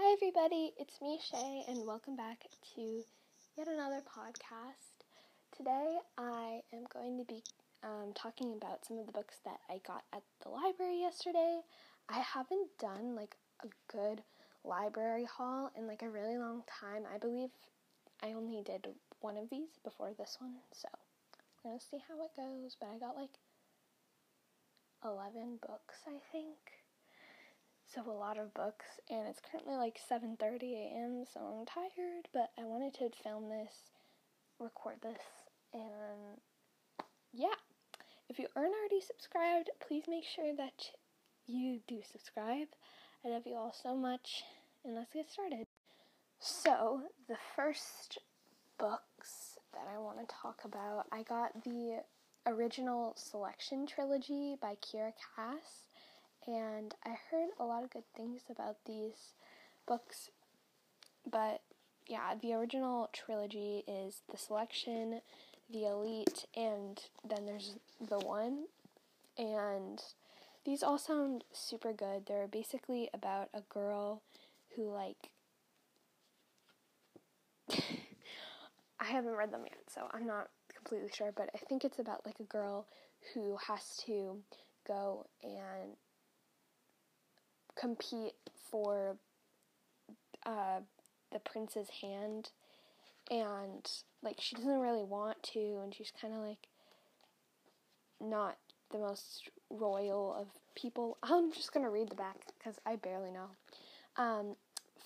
Hi, everybody, it's me, Shay, and welcome back to yet another podcast. Today, I am going to be um, talking about some of the books that I got at the library yesterday. I haven't done like a good library haul in like a really long time. I believe I only did one of these before this one, so we're gonna see how it goes. But I got like 11 books, I think so a lot of books and it's currently like 7:30 a.m. so I'm tired but I wanted to film this record this and yeah. If you aren't already subscribed please make sure that you do subscribe. I love you all so much and let's get started. So the first books that I want to talk about I got the original selection trilogy by Kiera Cass and I heard a lot of good things about these books. But yeah, the original trilogy is The Selection, The Elite, and then there's The One. And these all sound super good. They're basically about a girl who, like, I haven't read them yet, so I'm not completely sure, but I think it's about like a girl who has to go and compete for uh, the prince's hand, and like she doesn't really want to, and she's kind of like not the most royal of people. I'm just gonna read the back because I barely know. Um,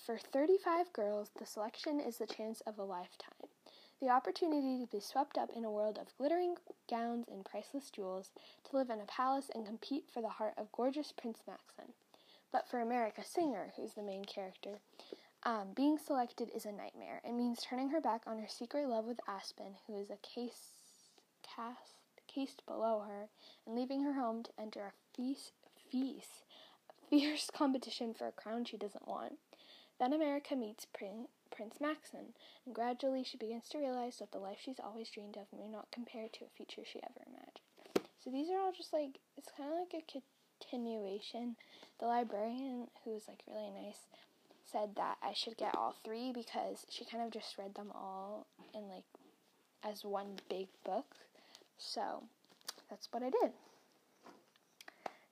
for 35 girls, the selection is the chance of a lifetime. The opportunity to be swept up in a world of glittering gowns and priceless jewels, to live in a palace and compete for the heart of gorgeous Prince Maxon. But for America Singer, who's the main character, um, being selected is a nightmare. It means turning her back on her secret love with Aspen, who is a case cast cased below her, and leaving her home to enter a feast, feast, fierce competition for a crown she doesn't want. Then America meets Prin- Prince Maxon, and gradually she begins to realize that the life she's always dreamed of may not compare to a future she ever imagined. So these are all just like it's kind of like a continuation. The librarian, who was like really nice, said that I should get all three because she kind of just read them all in like as one big book. So that's what I did.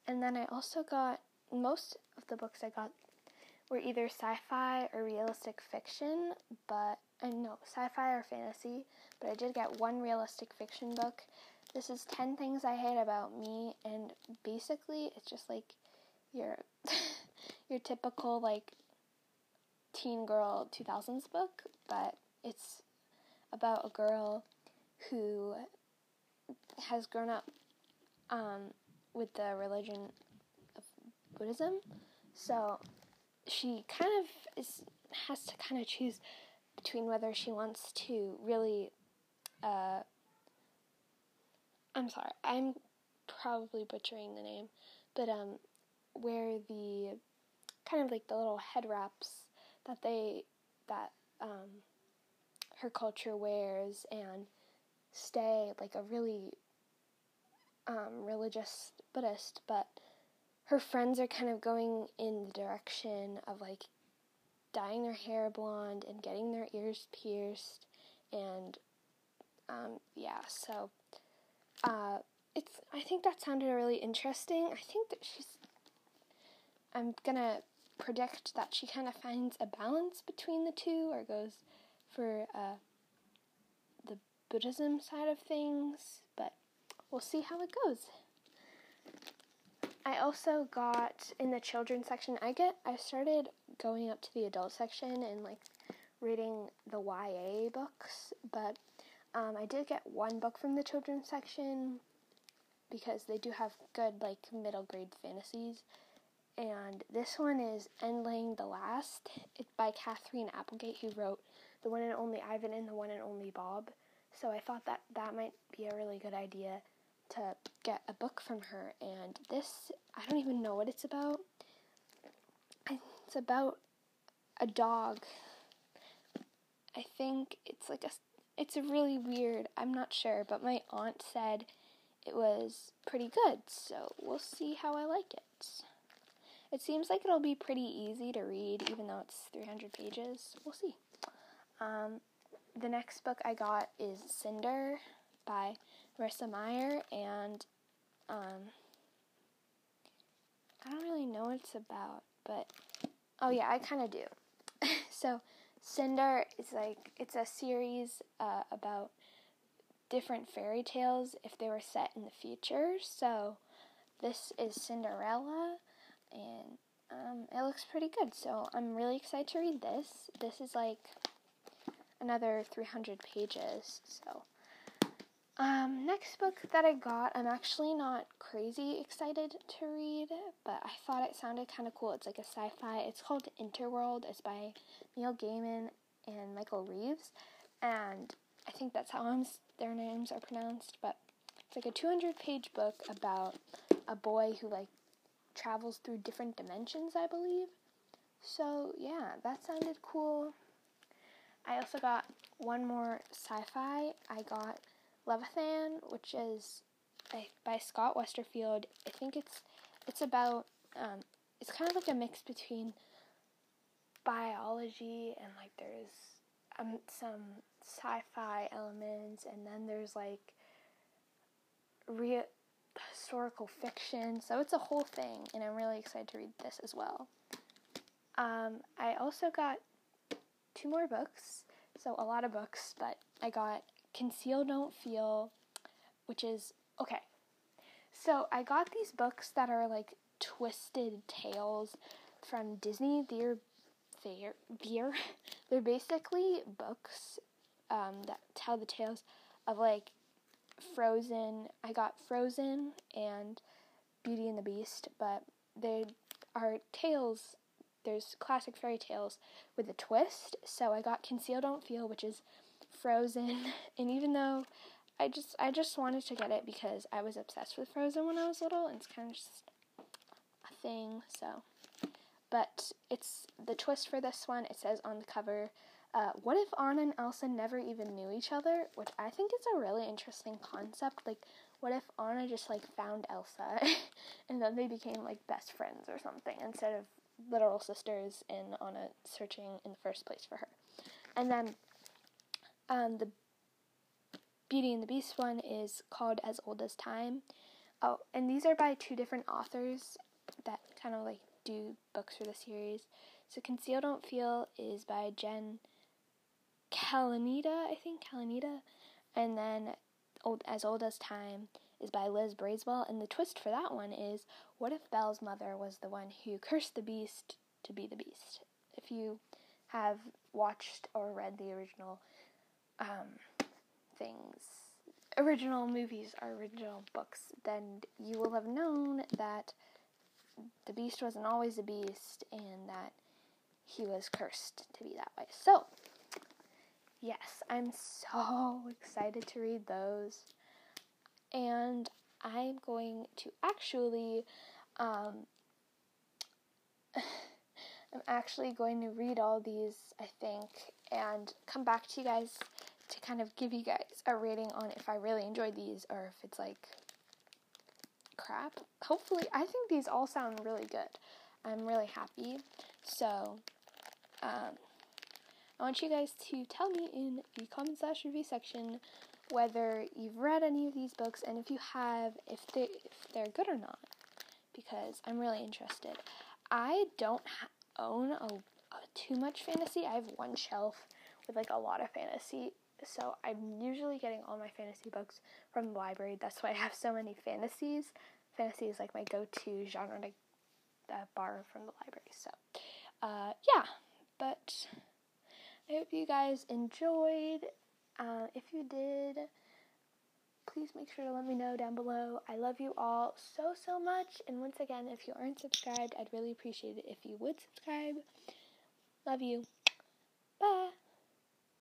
And then I also got most of the books I got were either sci-fi or realistic fiction, but I uh, know sci-fi or fantasy, but I did get one realistic fiction book this is 10 things I hate about me and basically it's just like your your typical like teen girl 2000s book, but it's about a girl who has grown up um, with the religion of Buddhism. So she kind of is has to kind of choose between whether she wants to really uh, I'm sorry, I'm probably butchering the name, but um, where the kind of like the little head wraps that they that um, her culture wears and stay like a really um, religious Buddhist, but her friends are kind of going in the direction of like dyeing their hair blonde and getting their ears pierced and um, yeah, so I think that sounded really interesting. I think that she's I'm gonna predict that she kind of finds a balance between the two or goes for uh, the Buddhism side of things, but we'll see how it goes. I also got in the children's section. I get I started going up to the adult section and like reading the YA books, but um, I did get one book from the children's section because they do have good like middle grade fantasies. And this one is Endling the Last. It's by Katherine Applegate, who wrote The One and Only Ivan and The One and Only Bob. So I thought that that might be a really good idea to get a book from her. And this, I don't even know what it's about. It's about a dog. I think it's like a it's a really weird. I'm not sure, but my aunt said it was pretty good, so we'll see how I like it. It seems like it'll be pretty easy to read, even though it's 300 pages. We'll see. Um, the next book I got is Cinder by Marissa Meyer, and um, I don't really know what it's about, but oh yeah, I kind of do. so, Cinder is like it's a series uh, about different fairy tales if they were set in the future. So, this is Cinderella, and um, it looks pretty good. So, I'm really excited to read this. This is like another 300 pages. So, um, next book that I got, I'm actually not crazy excited to read, but I thought it sounded kind of cool. It's like a sci fi. It's called Interworld. It's by Neil Gaiman and Michael Reaves. And I think that's how I'm, their names are pronounced, but it's like a 200 page book about a boy who, like, travels through different dimensions, I believe. So, yeah, that sounded cool. I also got one more sci-fi. I got Leviathan, which is by Scott Westerfeld. I think it's it's about um, it's kind of like a mix between biology and like there's um, some sci-fi elements, and then there's like real historical fiction. So it's a whole thing, and I'm really excited to read this as well. Um, I also got two more books, so a lot of books, but I got Conceal Don't Feel, which is okay. So I got these books that are like twisted tales from Disney. They're they're, they're, they're basically books um, that tell the tales of like Frozen. I got Frozen and Beauty and the Beast, but they are tales there's classic fairy tales with a twist. So I got Conceal Don't Feel, which is Frozen, and even though I just I just wanted to get it because I was obsessed with Frozen when I was little, and it's kind of just a thing. So, but it's the twist for this one. It says on the cover. Uh, what if Anna and Elsa never even knew each other? Which I think is a really interesting concept. Like, what if Anna just like found Elsa and then they became like best friends or something instead of literal sisters in Anna searching in the first place for her. And then um, the Beauty and the Beast one is called As Old as Time. Oh, and these are by two different authors that kind of like books for the series. So Conceal Don't Feel is by Jen Calonita, I think Calonita, and then Old As Old as Time is by Liz Braswell, and the twist for that one is what if Belle's mother was the one who cursed the beast to be the beast? If you have watched or read the original um, things, original movies or original books, then you will have known that the beast wasn't always a beast and that he was cursed to be that way. So, yes, I'm so excited to read those and I'm going to actually, um, I'm actually going to read all these, I think, and come back to you guys to kind of give you guys a rating on if I really enjoyed these or if it's like crap. Hopefully, I think these all sound really good. I'm really happy. So, um, I want you guys to tell me in the comment slash review section whether you've read any of these books and if you have, if they if they're good or not, because I'm really interested. I don't ha- own a, a, too much fantasy. I have one shelf with like a lot of fantasy, so I'm usually getting all my fantasy books from the library. That's why I have so many fantasies. Fantasy is like my go-to genre to uh, borrow from the library. So, uh, yeah, but I hope you guys enjoyed uh, if you did, please make sure to let me know down below. I love you all so, so much. And once again, if you aren't subscribed, I'd really appreciate it if you would subscribe. Love you. Bye.